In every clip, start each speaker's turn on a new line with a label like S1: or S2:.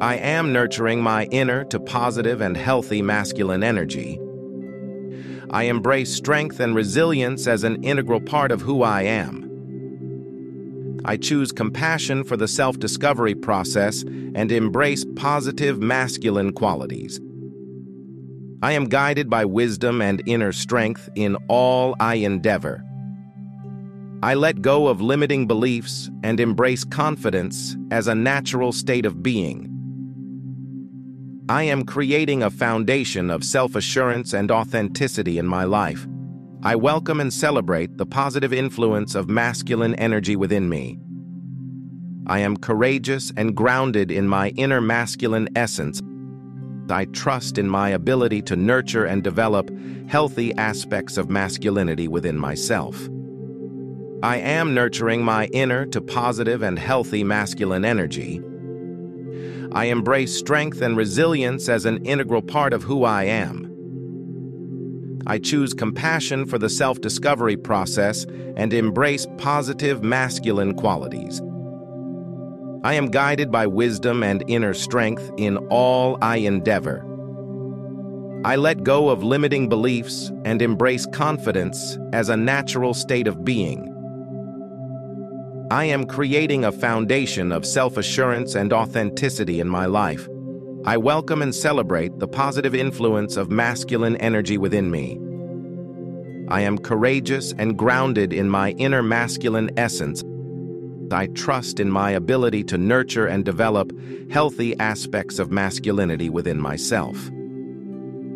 S1: I am nurturing my inner to positive and healthy masculine energy. I embrace strength and resilience as an integral part of who I am. I choose compassion for the self discovery process and embrace positive masculine qualities. I am guided by wisdom and inner strength in all I endeavor. I let go of limiting beliefs and embrace confidence as a natural state of being. I am creating a foundation of self assurance and authenticity in my life. I welcome and celebrate the positive influence of masculine energy within me. I am courageous and grounded in my inner masculine essence. I trust in my ability to nurture and develop healthy aspects of masculinity within myself. I am nurturing my inner to positive and healthy masculine energy I embrace strength and resilience as an integral part of who I am. I choose compassion for the self discovery process and embrace positive masculine qualities. I am guided by wisdom and inner strength in all I endeavor. I let go of limiting beliefs and embrace confidence as a natural state of being. I am creating a foundation of self assurance and authenticity in my life. I welcome and celebrate the positive influence of masculine energy within me. I am courageous and grounded in my inner masculine essence. I trust in my ability to nurture and develop healthy aspects of masculinity within myself.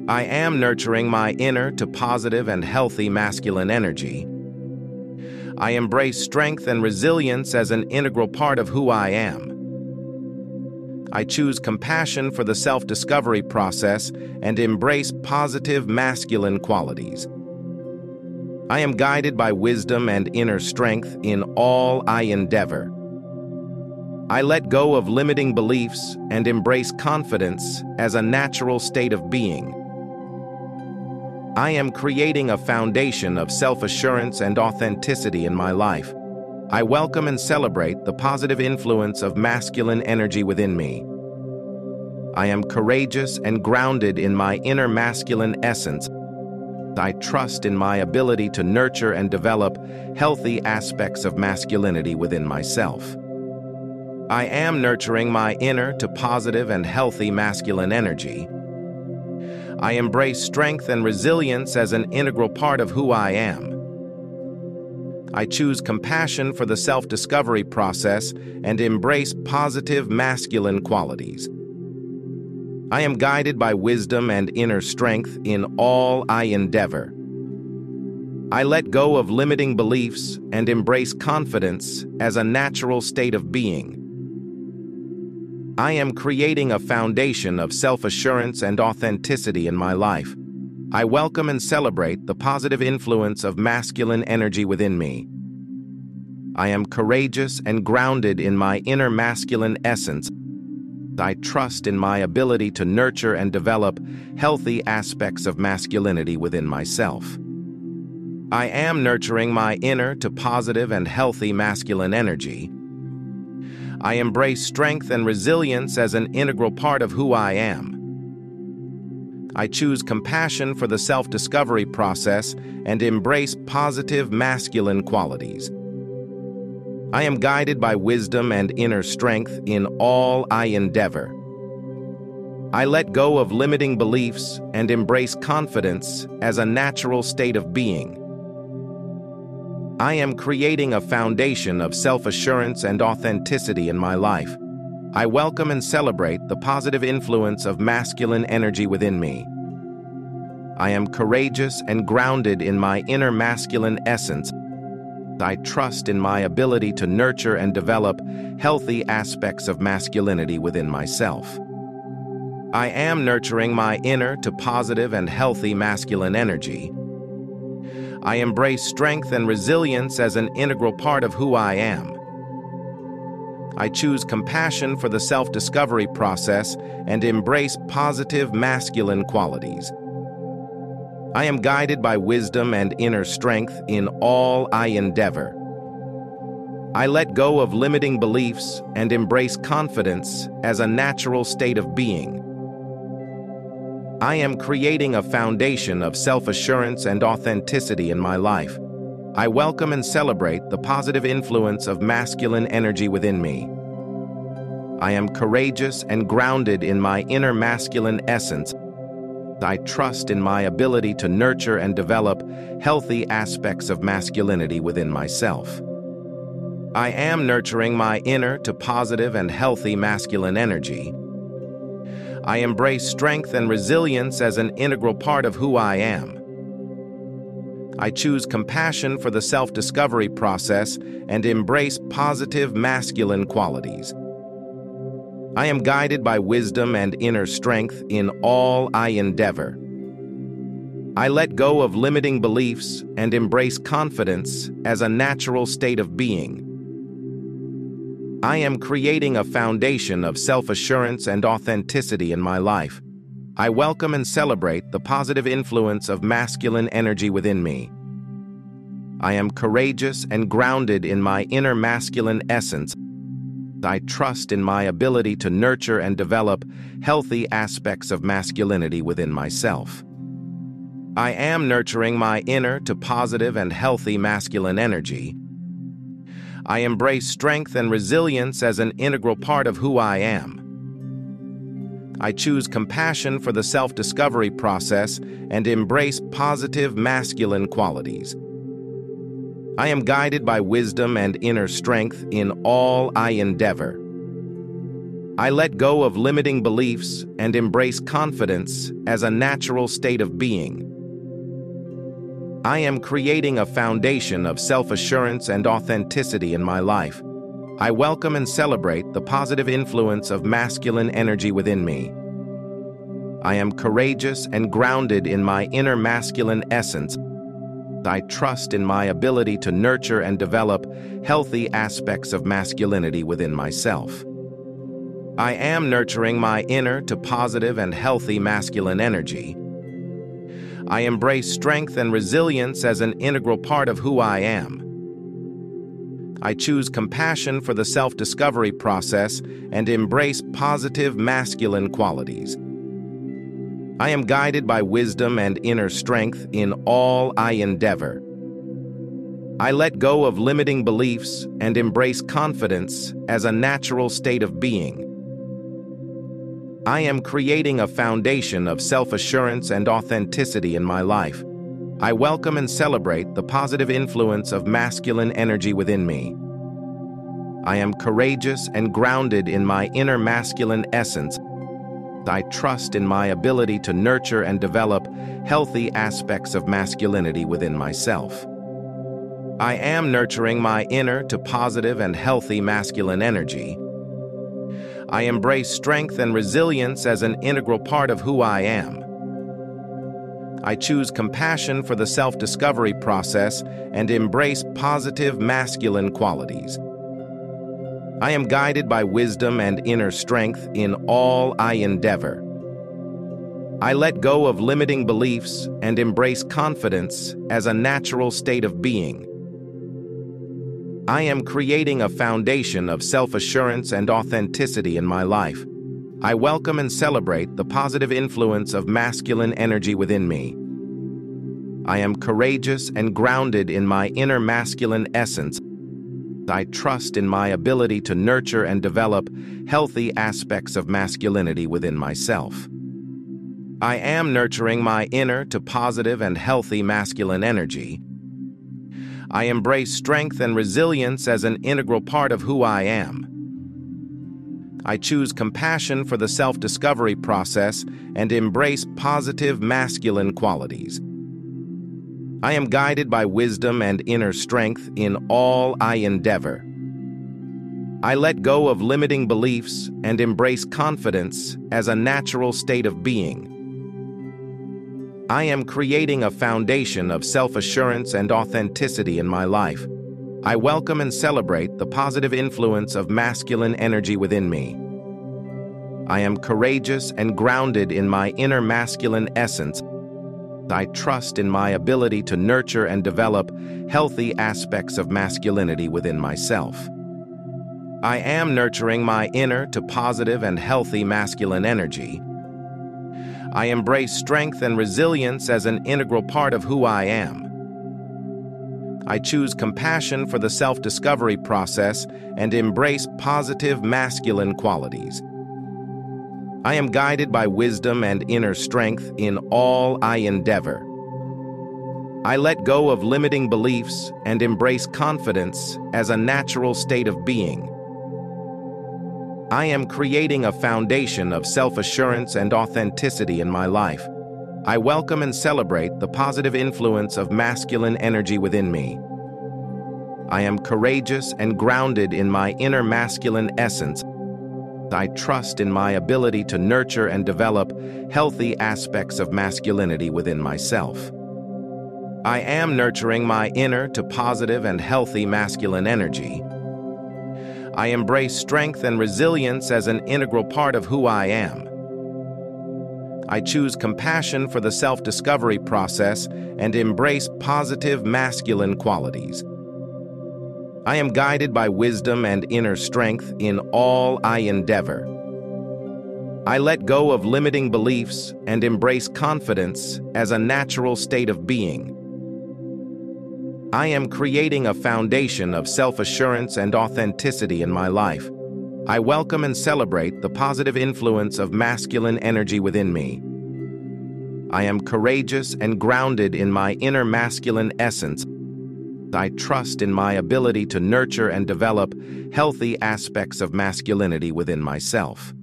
S1: I am nurturing my inner to positive and healthy masculine energy I embrace strength and resilience as an integral part of who I am. I choose compassion for the self discovery process and embrace positive masculine qualities. I am guided by wisdom and inner strength in all I endeavor. I let go of limiting beliefs and embrace confidence as a natural state of being. I am creating a foundation of self assurance and authenticity in my life. I welcome and celebrate the positive influence of masculine energy within me. I am courageous and grounded in my inner masculine essence. I trust in my ability to nurture and develop healthy aspects of masculinity within myself. I am nurturing my inner to positive and healthy masculine energy I embrace strength and resilience as an integral part of who I am. I choose compassion for the self discovery process and embrace positive masculine qualities. I am guided by wisdom and inner strength in all I endeavor. I let go of limiting beliefs and embrace confidence as a natural state of being. I am creating a foundation of self assurance and authenticity in my life. I welcome and celebrate the positive influence of masculine energy within me. I am courageous and grounded in my inner masculine essence. I trust in my ability to nurture and develop healthy aspects of masculinity within myself. I am nurturing my inner to positive and healthy masculine energy. I embrace strength and resilience as an integral part of who I am. I choose compassion for the self discovery process and embrace positive masculine qualities. I am guided by wisdom and inner strength in all I endeavor. I let go of limiting beliefs and embrace confidence as a natural state of being. I am creating a foundation of self assurance and authenticity in my life. I welcome and celebrate the positive influence of masculine energy within me. I am courageous and grounded in my inner masculine essence. I trust in my ability to nurture and develop healthy aspects of masculinity within myself. I am nurturing my inner to positive and healthy masculine energy. I embrace strength and resilience as an integral part of who I am. I choose compassion for the self discovery process and embrace positive masculine qualities. I am guided by wisdom and inner strength in all I endeavor. I let go of limiting beliefs and embrace confidence as a natural state of being. I am creating a foundation of self assurance and authenticity in my life. I welcome and celebrate the positive influence of masculine energy within me. I am courageous and grounded in my inner masculine essence I trust in my ability to nurture and develop healthy aspects of masculinity within myself. I am nurturing my inner to positive and healthy masculine energy. I embrace strength and resilience as an integral part of who I am. I choose compassion for the self discovery process and embrace positive masculine qualities. I am guided by wisdom and inner strength in all I endeavor. I let go of limiting beliefs and embrace confidence as a natural state of being. I am creating a foundation of self assurance and authenticity in my life. I welcome and celebrate the positive influence of masculine energy within me. I am courageous and grounded in my inner masculine essence I trust in my ability to nurture and develop healthy aspects of masculinity within myself. I am nurturing my inner to positive and healthy masculine energy. I embrace strength and resilience as an integral part of who I am. I choose compassion for the self discovery process and embrace positive masculine qualities. I am guided by wisdom and inner strength in all I endeavor. I let go of limiting beliefs and embrace confidence as a natural state of being. I am creating a foundation of self assurance and authenticity in my life. I welcome and celebrate the positive influence of masculine energy within me. I am courageous and grounded in my inner masculine essence I trust in my ability to nurture and develop healthy aspects of masculinity within myself. I am nurturing my inner to positive and healthy masculine energy. I embrace strength and resilience as an integral part of who I am. I choose compassion for the self discovery process and embrace positive masculine qualities. I am guided by wisdom and inner strength in all I endeavor. I let go of limiting beliefs and embrace confidence as a natural state of being. I am creating a foundation of self assurance and authenticity in my life. I welcome and celebrate the positive influence of masculine energy within me. I am courageous and grounded in my inner masculine essence I trust in my ability to nurture and develop healthy aspects of masculinity within myself. I am nurturing my inner to positive and healthy masculine energy. I embrace strength and resilience as an integral part of who I am. I choose compassion for the self discovery process and embrace positive masculine qualities. I am guided by wisdom and inner strength in all I endeavor. I let go of limiting beliefs and embrace confidence as a natural state of being. I am creating a foundation of self-assurance and authenticity in my life. I welcome and celebrate the positive influence of masculine energy within me. I am courageous and grounded in my inner masculine essence. I trust in my ability to nurture and develop healthy aspects of masculinity within myself. I am nurturing my inner to positive and healthy masculine energy. I embrace strength and resilience as an integral part of who I am. I choose compassion for the self-discovery process and embrace positive masculine qualities. I am guided by wisdom and inner strength in all I endeavor. I let go of limiting beliefs and embrace confidence as a natural state of being. I am creating a foundation of self-assurance and authenticity in my life. I welcome and celebrate the positive influence of masculine energy within me. I am courageous and grounded in my inner masculine essence I trust in my ability to nurture and develop healthy aspects of masculinity within myself. I am nurturing my inner to positive and healthy masculine energy. I embrace strength and resilience as an integral part of who I am. I choose compassion for the self-discovery process and embrace positive masculine qualities. I am guided by wisdom and inner strength in all I endeavor. I let go of limiting beliefs and embrace confidence as a natural state of being. I am creating a foundation of self-assurance and authenticity in my life. I welcome and celebrate the positive influence of masculine energy within me. I am courageous and grounded in my inner masculine essence I trust in my ability to nurture and develop healthy aspects of masculinity within myself. I am nurturing my inner to positive and healthy masculine energy. I embrace strength and resilience as an integral part of who I am. I choose compassion for the self-discovery process and embrace positive masculine qualities. I am guided by wisdom and inner strength in all I endeavor. I let go of limiting beliefs and embrace confidence as a natural state of being. I am creating a foundation of self-assurance and authenticity in my life. I welcome and celebrate the positive influence of masculine energy within me. I am courageous and grounded in my inner masculine essence I trust in my ability to nurture and develop healthy aspects of masculinity within myself.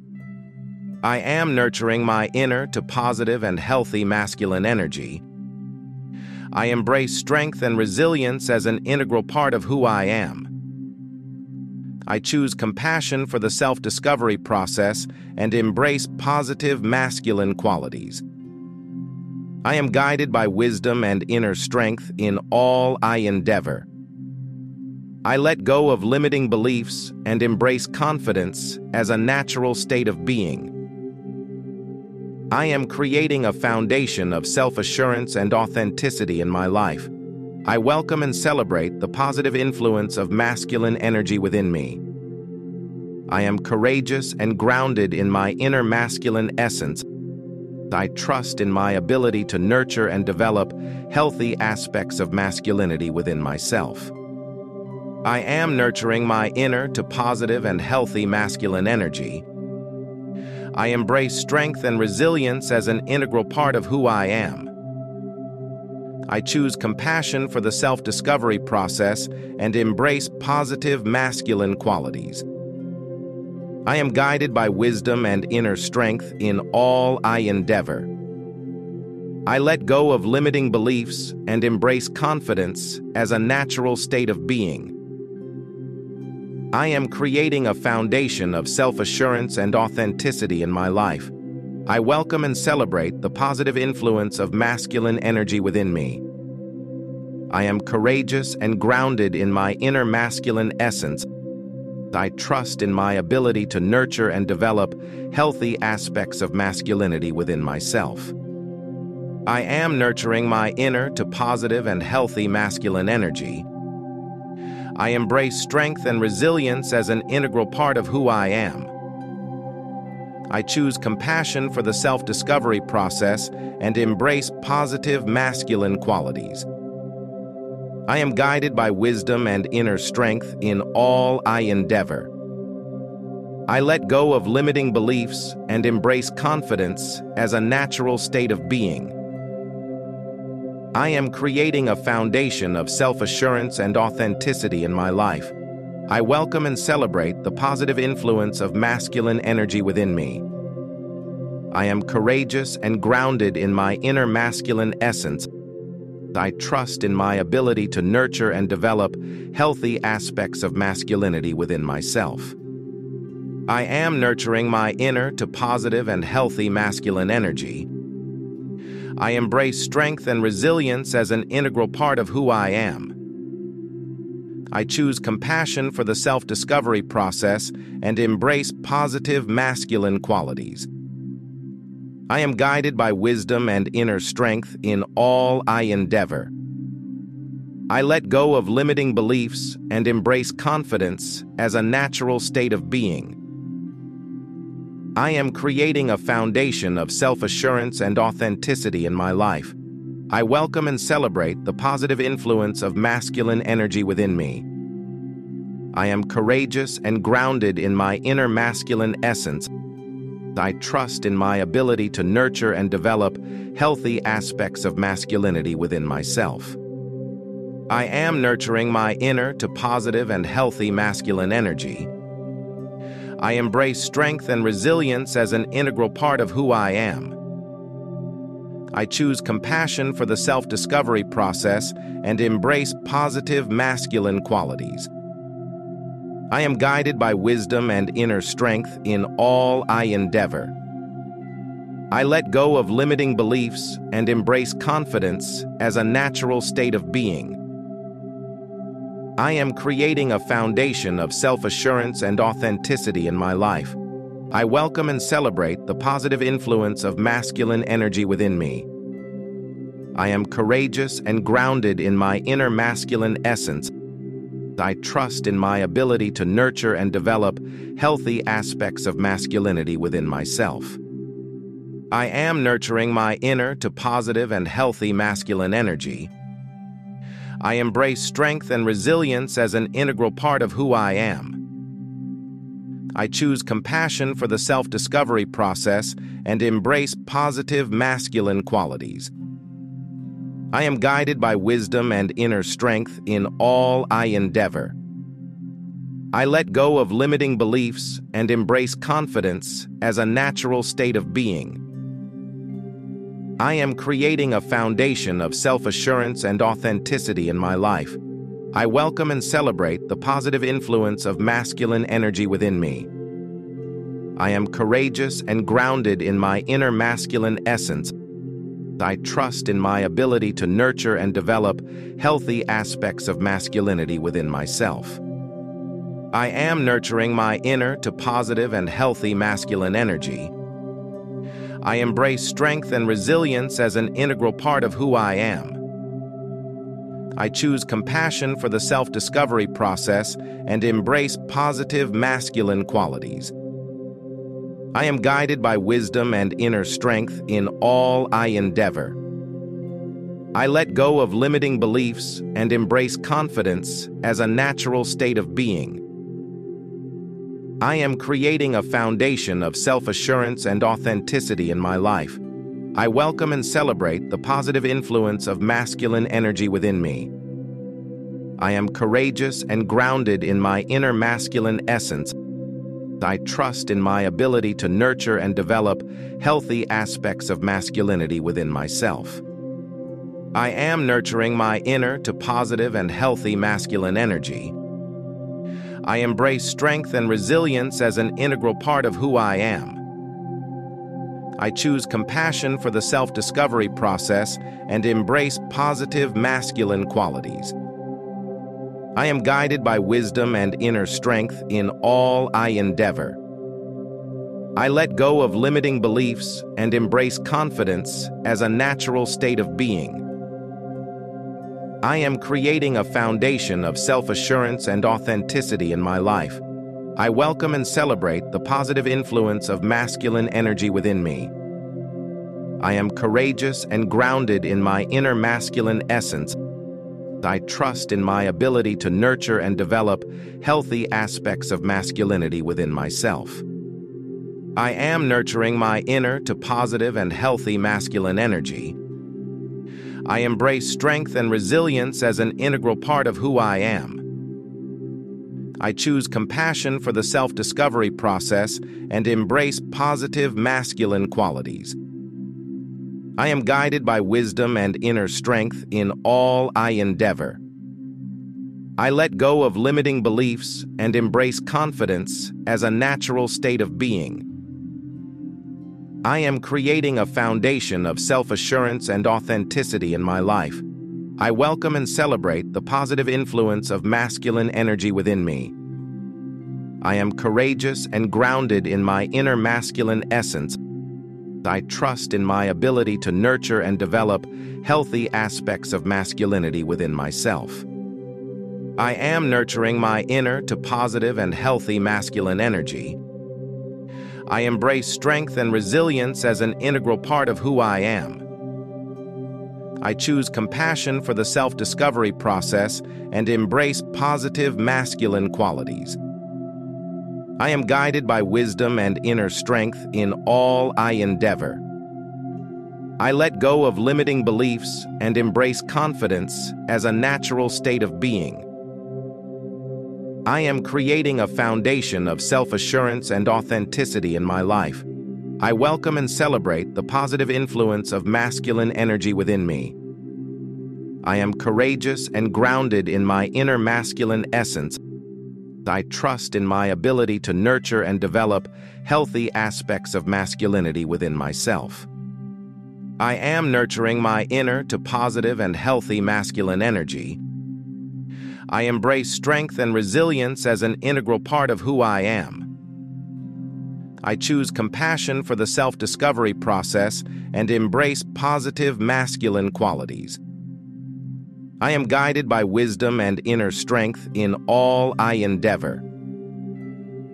S1: I am nurturing my inner to positive and healthy masculine energy. I embrace strength and resilience as an integral part of who I am. I choose compassion for the self-discovery process and embrace positive masculine qualities. I am guided by wisdom and inner strength in all I endeavor. I let go of limiting beliefs and embrace confidence as a natural state of being. I am creating a foundation of self-assurance and authenticity in my life. I welcome and celebrate the positive influence of masculine energy within me. I am courageous and grounded in my inner masculine essence I trust in my ability to nurture and develop healthy aspects of masculinity within myself. I am nurturing my inner to positive and healthy masculine energy. I embrace strength and resilience as an integral part of who I am. I choose compassion for the self-discovery process and embrace positive masculine qualities. I am guided by wisdom and inner strength in all I endeavor. I let go of limiting beliefs and embrace confidence as a natural state of being. I am creating a foundation of self-assurance and authenticity in my life. I welcome and celebrate the positive influence of masculine energy within me. I am courageous and grounded in my inner masculine essence I trust in my ability to nurture and develop healthy aspects of masculinity within myself. I am nurturing my inner to positive and healthy masculine energy. I embrace strength and resilience as an integral part of who I am. I choose compassion for the self discovery process and embrace positive masculine qualities. I am guided by wisdom and inner strength in all I endeavor. I let go of limiting beliefs and embrace confidence as a natural state of being. I am creating a foundation of self assurance and authenticity in my life. I welcome and celebrate the positive influence of masculine energy within me. I am courageous and grounded in my inner masculine essence. I trust in my ability to nurture and develop healthy aspects of masculinity within myself. I am nurturing my inner to positive and healthy masculine energy. I embrace strength and resilience as an integral part of who I am. I choose compassion for the self discovery process and embrace positive masculine qualities. I am guided by wisdom and inner strength in all I endeavor. I let go of limiting beliefs and embrace confidence as a natural state of being. I am creating a foundation of self assurance and authenticity in my life. I welcome and celebrate the positive influence of masculine energy within me. I am courageous and grounded in my inner masculine essence. I trust in my ability to nurture and develop healthy aspects of masculinity within myself. I am nurturing my inner to positive and healthy masculine energy. I embrace strength and resilience as an integral part of who I am. I choose compassion for the self discovery process and embrace positive masculine qualities. I am guided by wisdom and inner strength in all I endeavor. I let go of limiting beliefs and embrace confidence as a natural state of being. I am creating a foundation of self assurance and authenticity in my life. I welcome and celebrate the positive influence of masculine energy within me. I am courageous and grounded in my inner masculine essence. I trust in my ability to nurture and develop healthy aspects of masculinity within myself. I am nurturing my inner to positive and healthy masculine energy. I embrace strength and resilience as an integral part of who I am. I choose compassion for the self discovery process and embrace positive masculine qualities. I am guided by wisdom and inner strength in all I endeavor. I let go of limiting beliefs and embrace confidence as a natural state of being. I am creating a foundation of self assurance and authenticity in my life. I welcome and celebrate the positive influence of masculine energy within me. I am courageous and grounded in my inner masculine essence I trust in my ability to nurture and develop healthy aspects of masculinity within myself. I am nurturing my inner to positive and healthy masculine energy. I embrace strength and resilience as an integral part of who I am. I choose compassion for the self discovery process and embrace positive masculine qualities. I am guided by wisdom and inner strength in all I endeavor. I let go of limiting beliefs and embrace confidence as a natural state of being. I am creating a foundation of self assurance and authenticity in my life. I welcome and celebrate the positive influence of masculine energy within me. I am courageous and grounded in my inner masculine essence I trust in my ability to nurture and develop healthy aspects of masculinity within myself. I am nurturing my inner to positive and healthy masculine energy. I embrace strength and resilience as an integral part of who I am. I choose compassion for the self discovery process and embrace positive masculine qualities. I am guided by wisdom and inner strength in all I endeavor. I let go of limiting beliefs and embrace confidence as a natural state of being. I am creating a foundation of self-assurance and authenticity in my life. I welcome and celebrate the positive influence of masculine energy within me. I am courageous and grounded in my inner masculine essence. I trust in my ability to nurture and develop healthy aspects of masculinity within myself. I am nurturing my inner to positive and healthy masculine energy. I embrace strength and resilience as an integral part of who I am. I choose compassion for the self-discovery process and embrace positive masculine qualities. I am guided by wisdom and inner strength in all I endeavor. I let go of limiting beliefs and embrace confidence as a natural state of being. I am creating a foundation of self-assurance and authenticity in my life. I welcome and celebrate the positive influence of masculine energy within me. I am courageous and grounded in my inner masculine essence. I trust in my ability to nurture and develop healthy aspects of masculinity within myself. I am nurturing my inner to positive and healthy masculine energy. I embrace strength and resilience as an integral part of who I am. I choose compassion for the self-discovery process and embrace positive masculine qualities. I am guided by wisdom and inner strength in all I endeavor. I let go of limiting beliefs and embrace confidence as a natural state of being. I am creating a foundation of self-assurance and authenticity in my life. I welcome and celebrate the positive influence of masculine energy within me. I am courageous and grounded in my inner masculine essence. I trust in my ability to nurture and develop healthy aspects of masculinity within myself. I am nurturing my inner to positive and healthy masculine energy I embrace strength and resilience as an integral part of who I am. I choose compassion for the self-discovery process and embrace positive masculine qualities. I am guided by wisdom and inner strength in all I endeavor.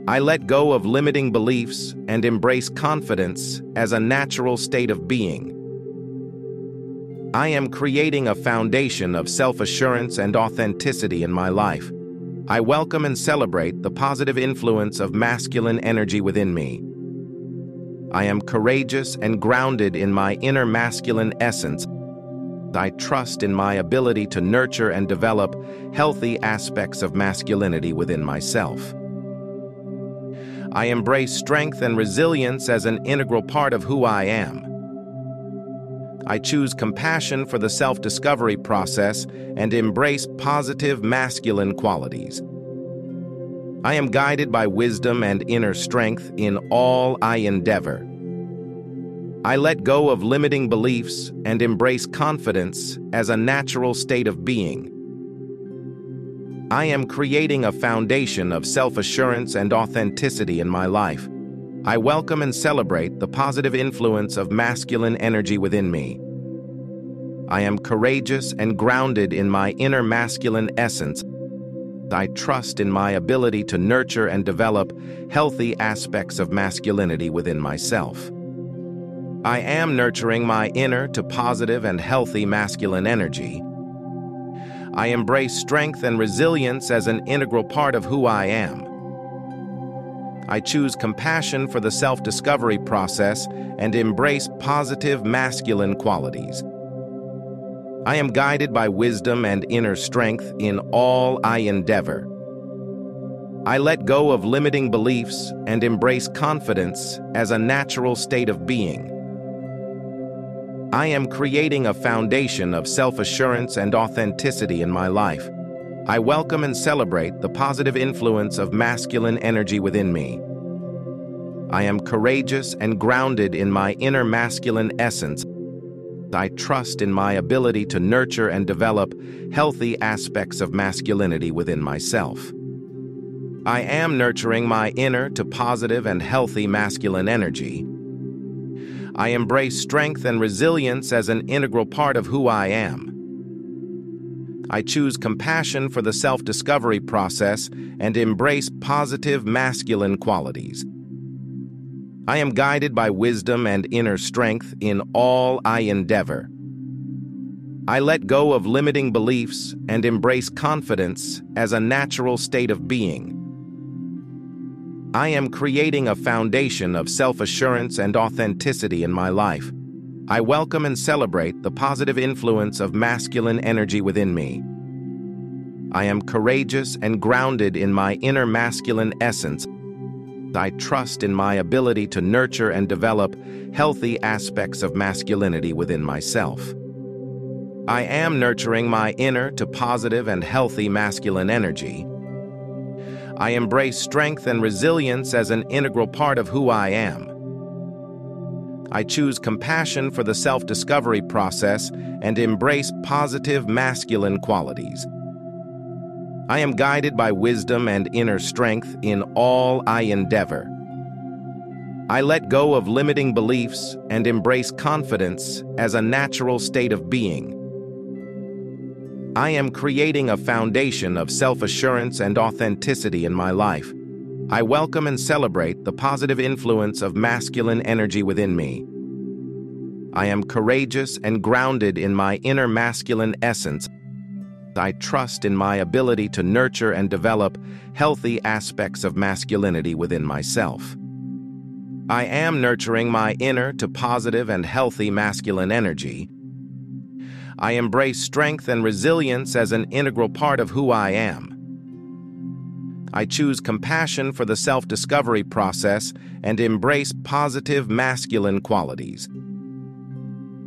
S1: I let go of limiting beliefs and embrace confidence as a natural state of being. I am creating a foundation of self-assurance and authenticity in my life. I welcome and celebrate the positive influence of masculine energy within me. I am courageous and grounded in my inner masculine essence. I trust in my ability to nurture and develop healthy aspects of masculinity within myself. I embrace strength and resilience as an integral part of who I am. I choose compassion for the self-discovery process and embrace positive masculine qualities. I am guided by wisdom and inner strength in all I endeavor. I let go of limiting beliefs and embrace confidence as a natural state of being. I am creating a foundation of self-assurance and authenticity in my life. I welcome and celebrate the positive influence of masculine energy within me. I am courageous and grounded in my inner masculine essence. I trust in my ability to nurture and develop healthy aspects of masculinity within myself. I am nurturing my inner to positive and healthy masculine energy. I embrace strength and resilience as an integral part of who I am. I choose compassion for the self-discovery process and embrace positive masculine qualities. I am guided by wisdom and inner strength in all I endeavor. I let go of limiting beliefs and embrace confidence as a natural state of being. I am creating a foundation of self-assurance and authenticity in my life. I welcome and celebrate the positive influence of masculine energy within me. I am courageous and grounded in my inner masculine essence. I trust in my ability to nurture and develop healthy aspects of masculinity within myself. I am nurturing my inner to positive and healthy masculine energy. I embrace strength and resilience as an integral part of who I am. I choose compassion for the self discovery process and embrace positive masculine qualities. I am guided by wisdom and inner strength in all I endeavor. I let go of limiting beliefs and embrace confidence as a natural state of being. I am creating a foundation of self assurance and authenticity in my life. I welcome and celebrate the positive influence of masculine energy within me. I am courageous and grounded in my inner masculine essence. I trust in my ability to nurture and develop healthy aspects of masculinity within myself. I am nurturing my inner to positive and healthy masculine energy. I embrace strength and resilience as an integral part of who I am. I choose compassion for the self discovery process and embrace positive masculine qualities. I am guided by wisdom and inner strength in all I endeavor. I let go of limiting beliefs and embrace confidence as a natural state of being. I am creating a foundation of self assurance and authenticity in my life. I welcome and celebrate the positive influence of masculine energy within me. I am courageous and grounded in my inner masculine essence. I trust in my ability to nurture and develop healthy aspects of masculinity within myself. I am nurturing my inner to positive and healthy masculine energy. I embrace strength and resilience as an integral part of who I am. I choose compassion for the self discovery process and embrace positive masculine qualities.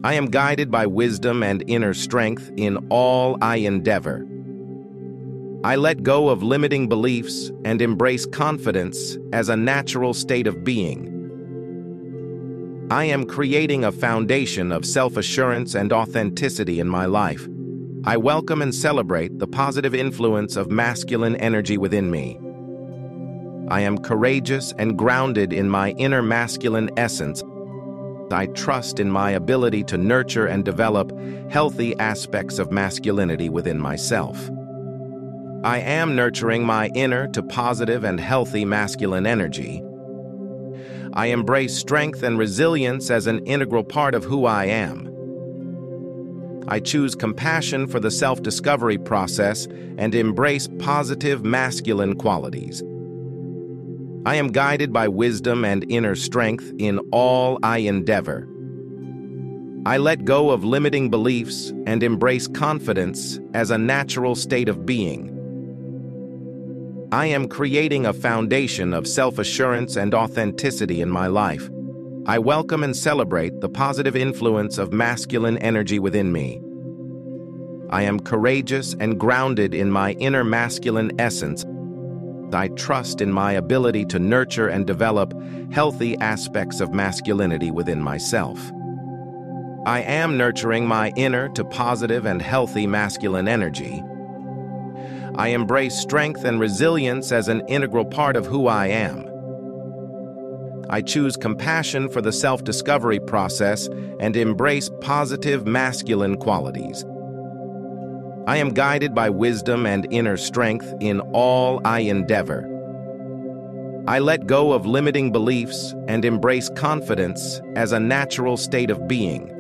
S1: I am guided by wisdom and inner strength in all I endeavor. I let go of limiting beliefs and embrace confidence as a natural state of being. I am creating a foundation of self assurance and authenticity in my life. I welcome and celebrate the positive influence of masculine energy within me. I am courageous and grounded in my inner masculine essence. I trust in my ability to nurture and develop healthy aspects of masculinity within myself. I am nurturing my inner to positive and healthy masculine energy. I embrace strength and resilience as an integral part of who I am. I choose compassion for the self discovery process and embrace positive masculine qualities. I am guided by wisdom and inner strength in all I endeavor. I let go of limiting beliefs and embrace confidence as a natural state of being. I am creating a foundation of self assurance and authenticity in my life. I welcome and celebrate the positive influence of masculine energy within me. I am courageous and grounded in my inner masculine essence. I trust in my ability to nurture and develop healthy aspects of masculinity within myself. I am nurturing my inner to positive and healthy masculine energy. I embrace strength and resilience as an integral part of who I am. I choose compassion for the self discovery process and embrace positive masculine qualities. I am guided by wisdom and inner strength in all I endeavor. I let go of limiting beliefs and embrace confidence as a natural state of being.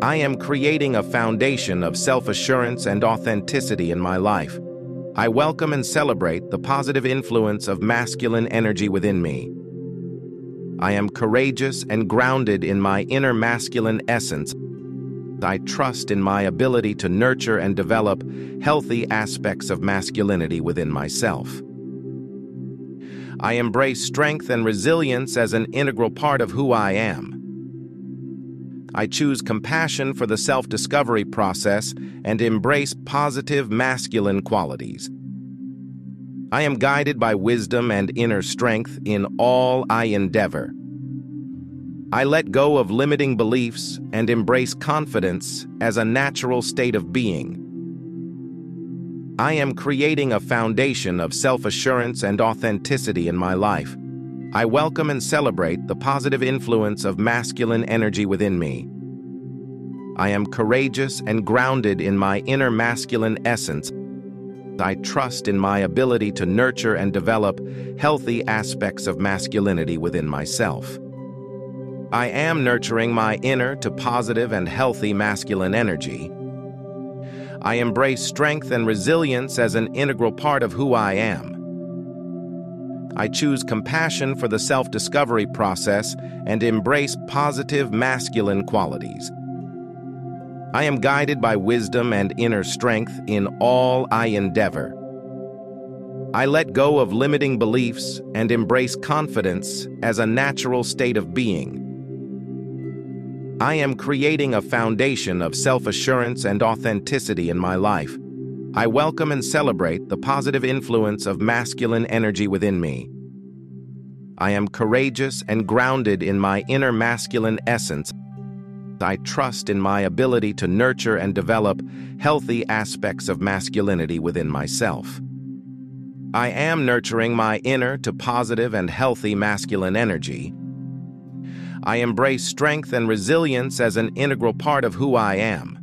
S1: I am creating a foundation of self assurance and authenticity in my life. I welcome and celebrate the positive influence of masculine energy within me. I am courageous and grounded in my inner masculine essence. I trust in my ability to nurture and develop healthy aspects of masculinity within myself. I embrace strength and resilience as an integral part of who I am. I choose compassion for the self discovery process and embrace positive masculine qualities. I am guided by wisdom and inner strength in all I endeavor. I let go of limiting beliefs and embrace confidence as a natural state of being. I am creating a foundation of self-assurance and authenticity in my life. I welcome and celebrate the positive influence of masculine energy within me. I am courageous and grounded in my inner masculine essence. I trust in my ability to nurture and develop healthy aspects of masculinity within myself. I am nurturing my inner to positive and healthy masculine energy. I embrace strength and resilience as an integral part of who I am. I choose compassion for the self-discovery process and embrace positive masculine qualities. I am guided by wisdom and inner strength in all I endeavor. I let go of limiting beliefs and embrace confidence as a natural state of being. I am creating a foundation of self-assurance and authenticity in my life. I welcome and celebrate the positive influence of masculine energy within me. I am courageous and grounded in my inner masculine essence I trust in my ability to nurture and develop healthy aspects of masculinity within myself. I am nurturing my inner to positive and healthy masculine energy. I embrace strength and resilience as an integral part of who I am.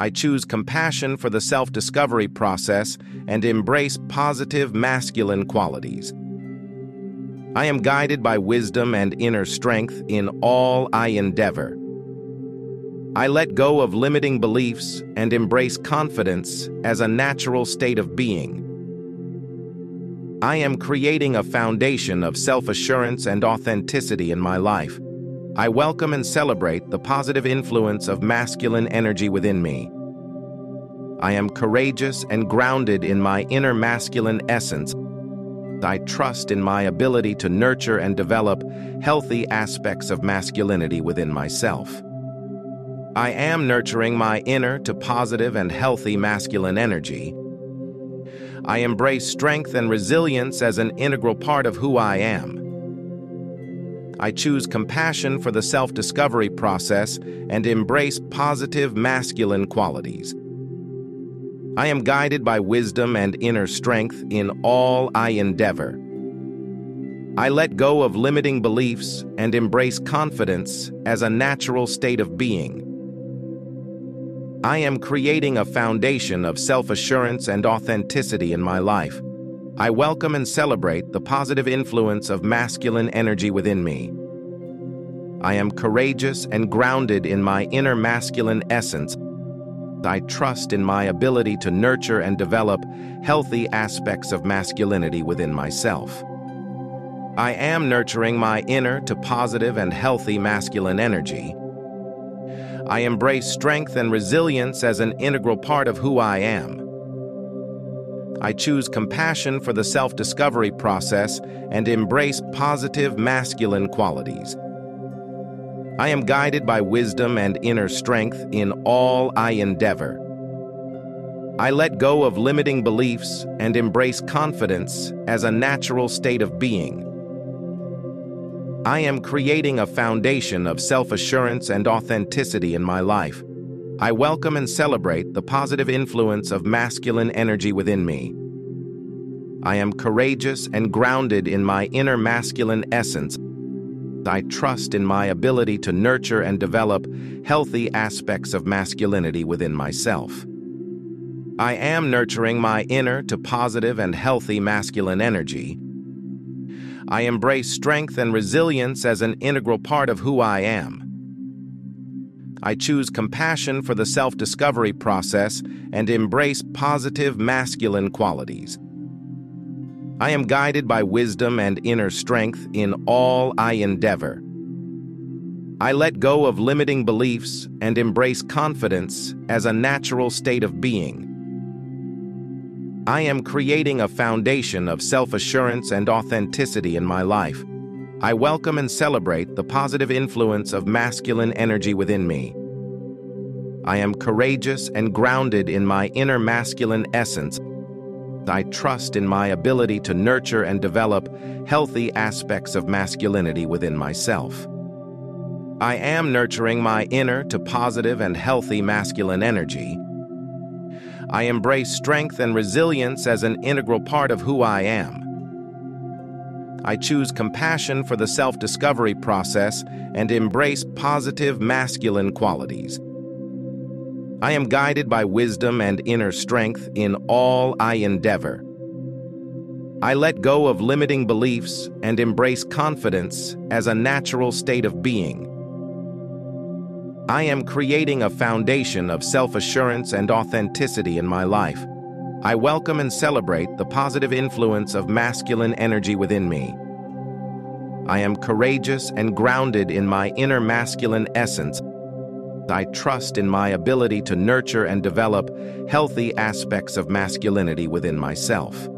S1: I choose compassion for the self-discovery process and embrace positive masculine qualities. I am guided by wisdom and inner strength in all I endeavor. I let go of limiting beliefs and embrace confidence as a natural state of being. I am creating a foundation of self-assurance and authenticity in my life. I welcome and celebrate the positive influence of masculine energy within me. I am courageous and grounded in my inner masculine essence I trust in my ability to nurture and develop healthy aspects of masculinity within myself. I am nurturing my inner to positive and healthy masculine energy. I embrace strength and resilience as an integral part of who I am. I choose compassion for the self-discovery process and embrace positive masculine qualities. I am guided by wisdom and inner strength in all I endeavor. I let go of limiting beliefs and embrace confidence as a natural state of being. I am creating a foundation of self-assurance and authenticity in my life. I welcome and celebrate the positive influence of masculine energy within me. I am courageous and grounded in my inner masculine essence I trust in my ability to nurture and develop healthy aspects of masculinity within myself. I am nurturing my inner to positive and healthy masculine energy. I embrace strength and resilience as an integral part of who I am. I choose compassion for the self-discovery process and embrace positive masculine qualities. I am guided by wisdom and inner strength in all I endeavor. I let go of limiting beliefs and embrace confidence as a natural state of being. I am creating a foundation of self-assurance and authenticity in my life. I welcome and celebrate the positive influence of masculine energy within me. I am courageous and grounded in my inner masculine essence I trust in my ability to nurture and develop healthy aspects of masculinity within myself. I am nurturing my inner to positive and healthy masculine energy. I embrace strength and resilience as an integral part of who I am. I choose compassion for the self-discovery process and embrace positive masculine qualities. I am guided by wisdom and inner strength in all I endeavor. I let go of limiting beliefs and embrace confidence as a natural state of being. I am creating a foundation of self-assurance and authenticity in my life. I welcome and celebrate the positive influence of masculine energy within me. I am courageous and grounded in my inner masculine essence I trust in my ability to nurture and develop healthy aspects of masculinity within myself. I am nurturing my inner to positive and healthy masculine energy. I embrace strength and resilience as an integral part of who I am. I choose compassion for the self discovery process and embrace positive masculine qualities. I am guided by wisdom and inner strength in all I endeavor. I let go of limiting beliefs and embrace confidence as a natural state of being. I am creating a foundation of self assurance and authenticity in my life. I welcome and celebrate the positive influence of masculine energy within me. I am courageous and grounded in my inner masculine essence I trust in my ability to nurture and develop healthy aspects of masculinity within myself.